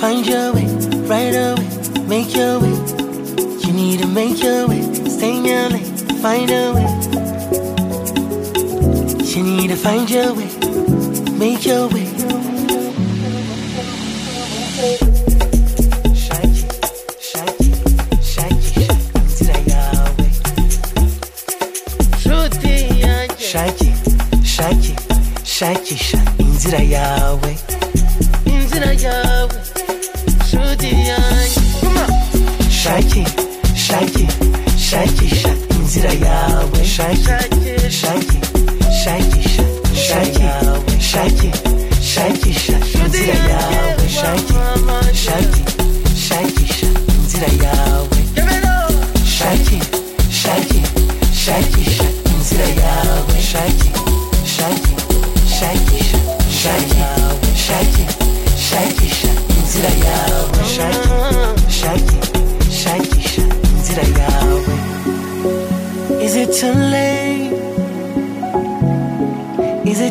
find your way, right away, make your way. You need to make your way, stay in your lane, find a way. You need to find your way, make your way. shakisha inzira yawe inzira yawe shake shake shake shake inzira yawe shake shake shake shake shake shake shake inzira yawe shake shake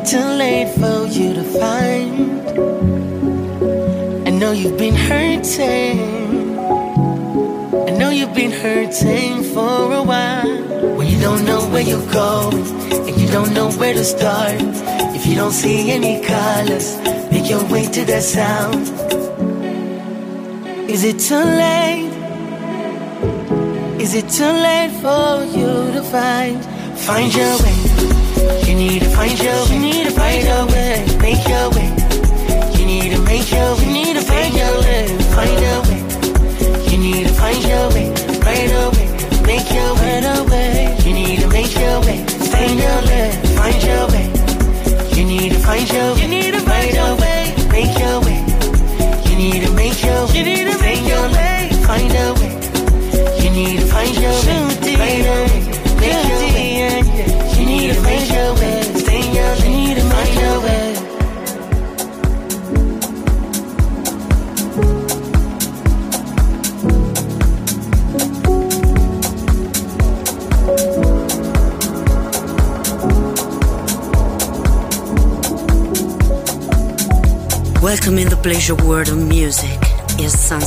too late for you to find. I know you've been hurting. I know you've been hurting for a while. When you don't know where you're going, and you don't know where to start. If you don't see any colors, make your way to the sound. Is it too late? Is it too late for you to find? Find your way. You need to find your way. You need to find your way. Make your way. You need to make your way. You need to find your way. Find your way.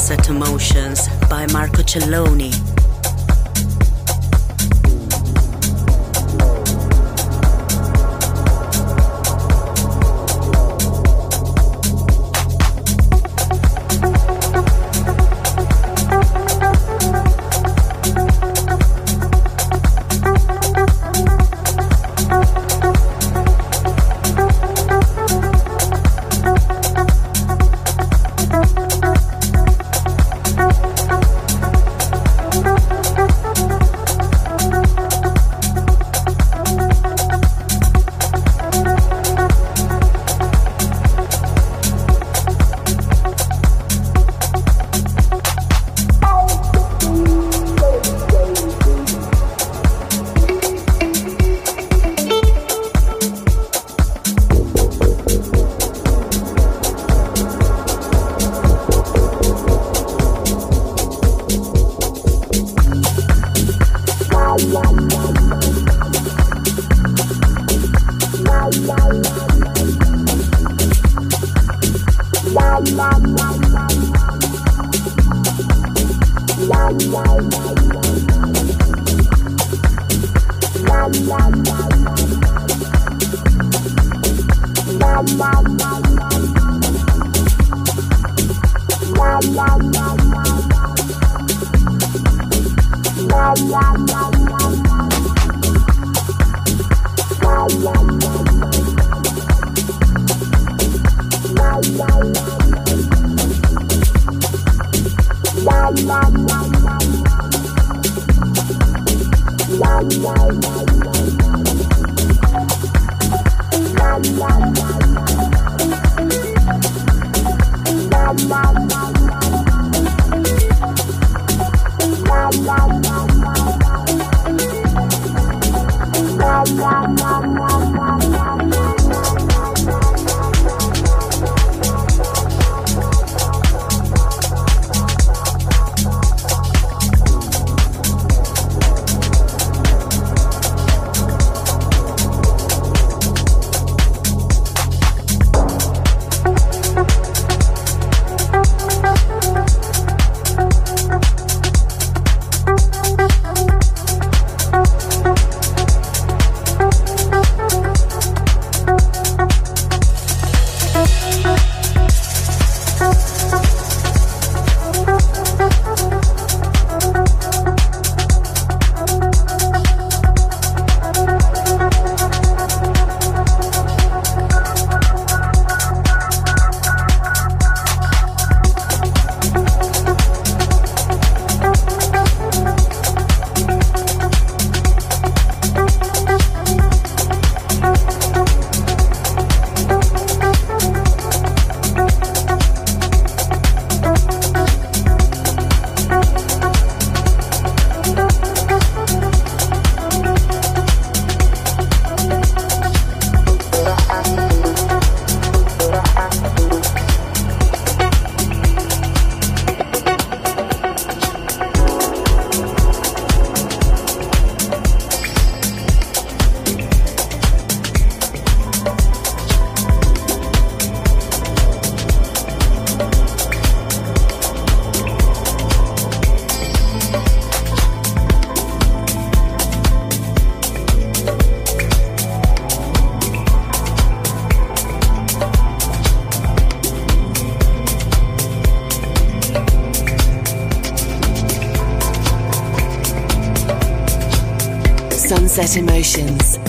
Set Emotions by Marco Celloni. wow, wow, wow. Bye. Sunset Emotions.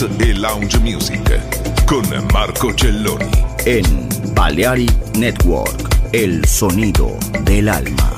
Out e Lounge Music con Marco Celloni. en Balearic Network, el sonido del alma.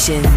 线。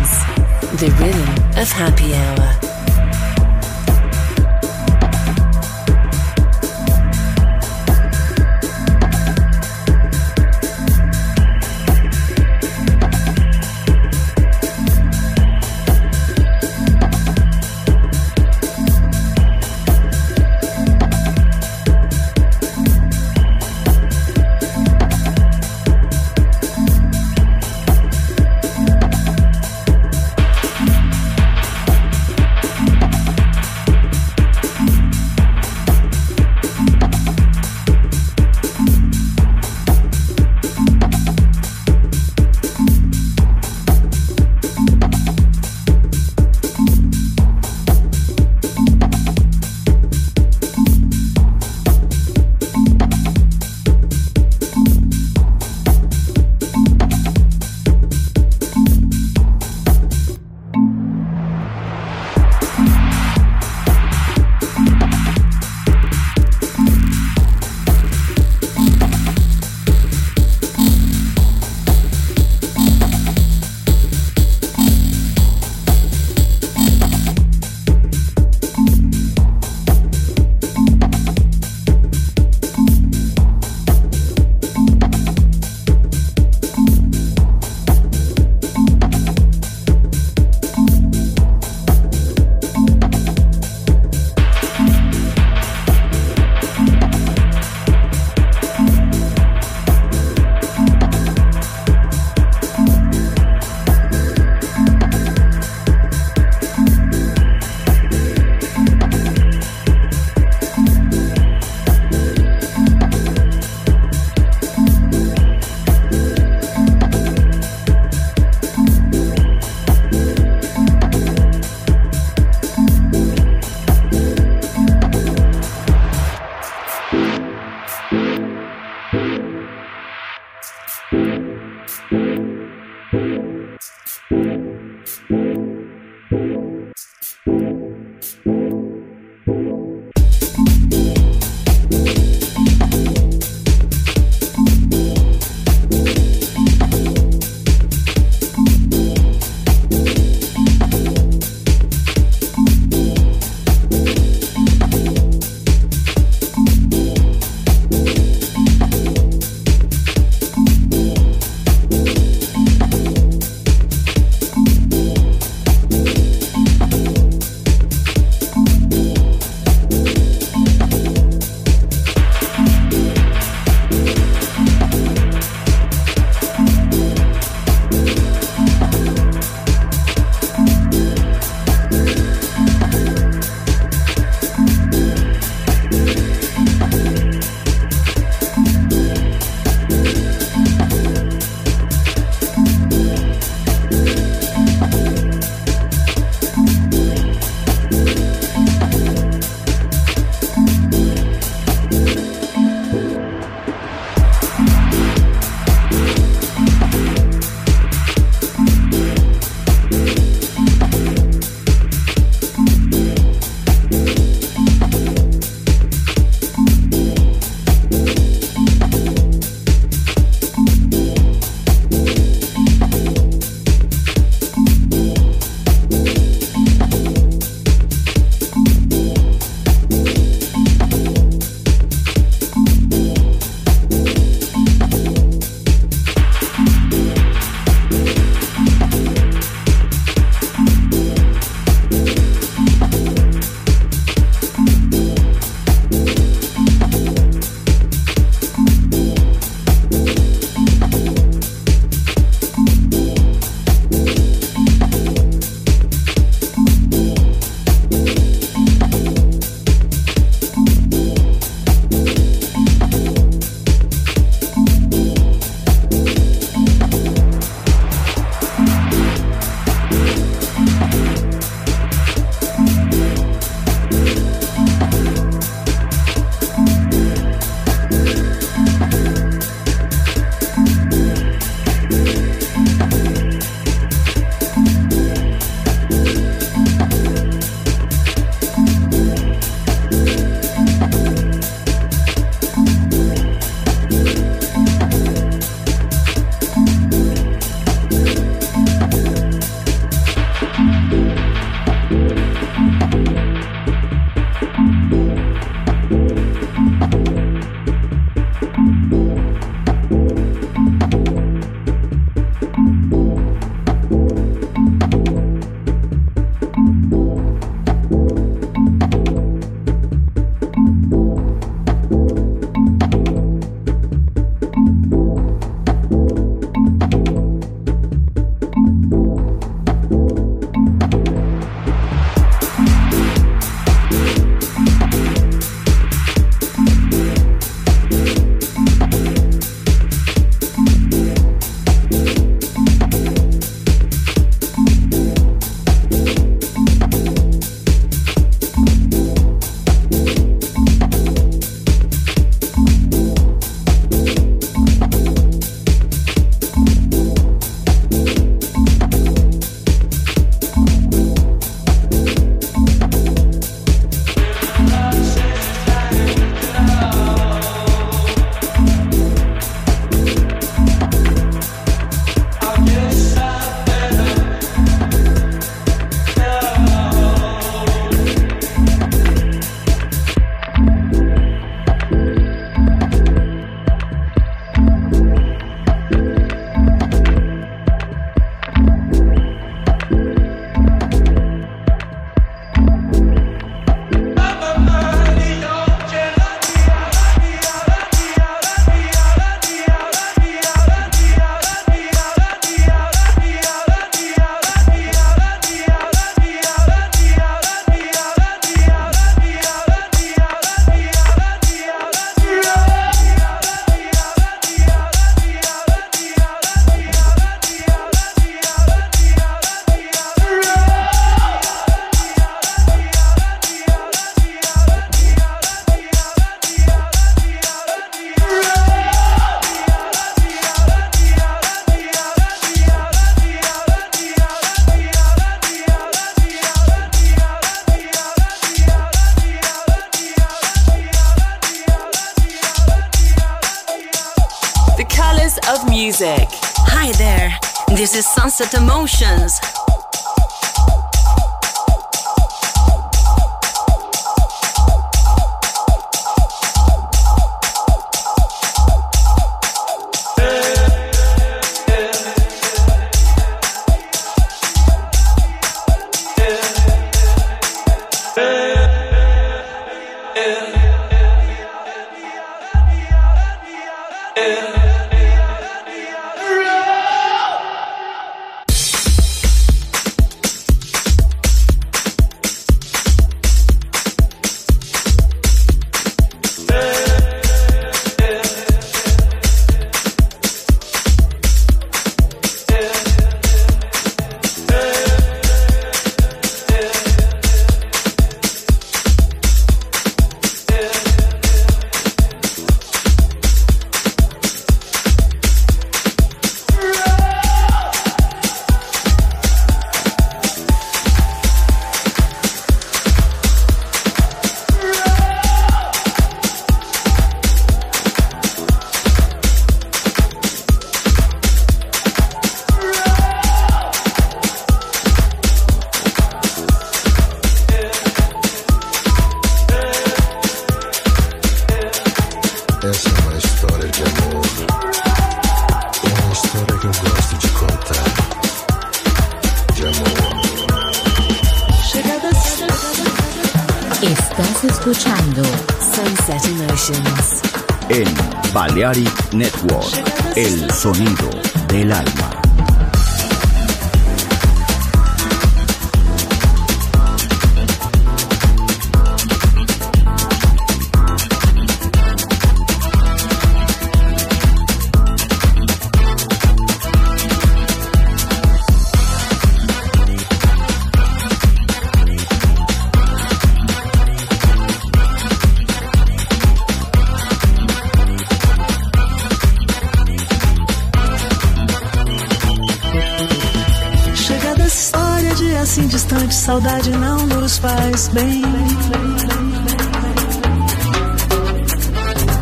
Sonido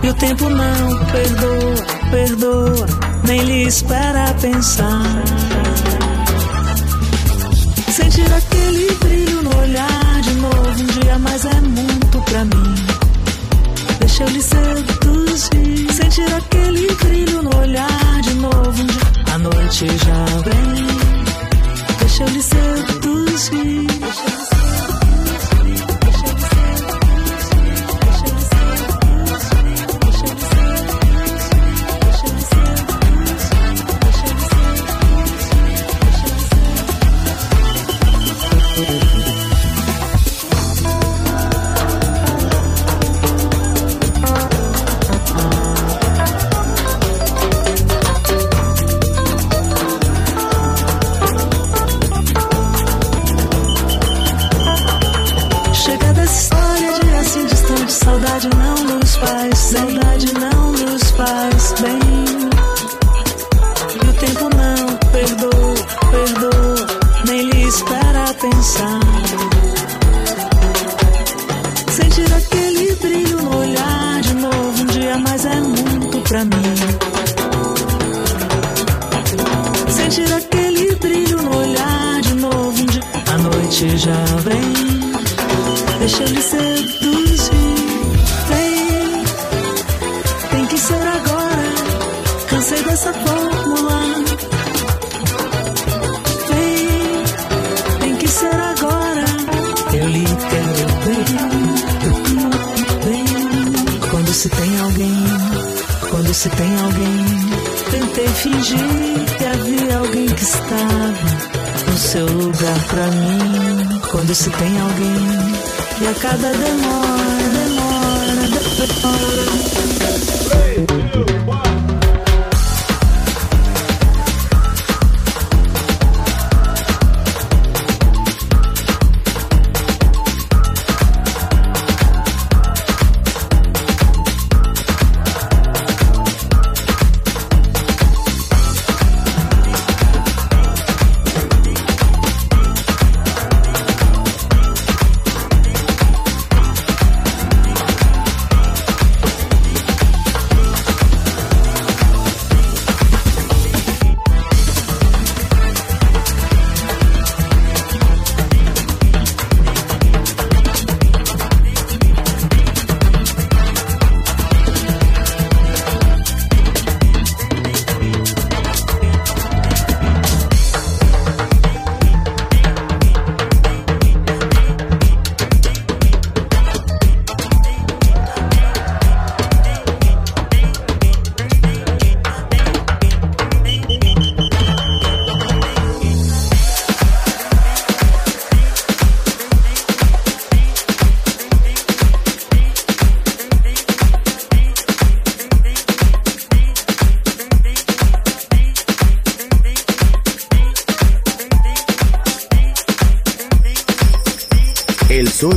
E o tempo não perdoa, perdoa, nem lhe espera pensar. Sentir aquele brilho no olhar de novo, um dia mais é muito pra mim. Deixa eu lhe seduzir. Sentir aquele brilho no olhar de novo, um dia. A noite já vem. Deixa eu lhe seduzir. Estava no seu lugar pra mim. Quando se tem alguém e a cada demora, demora, demora.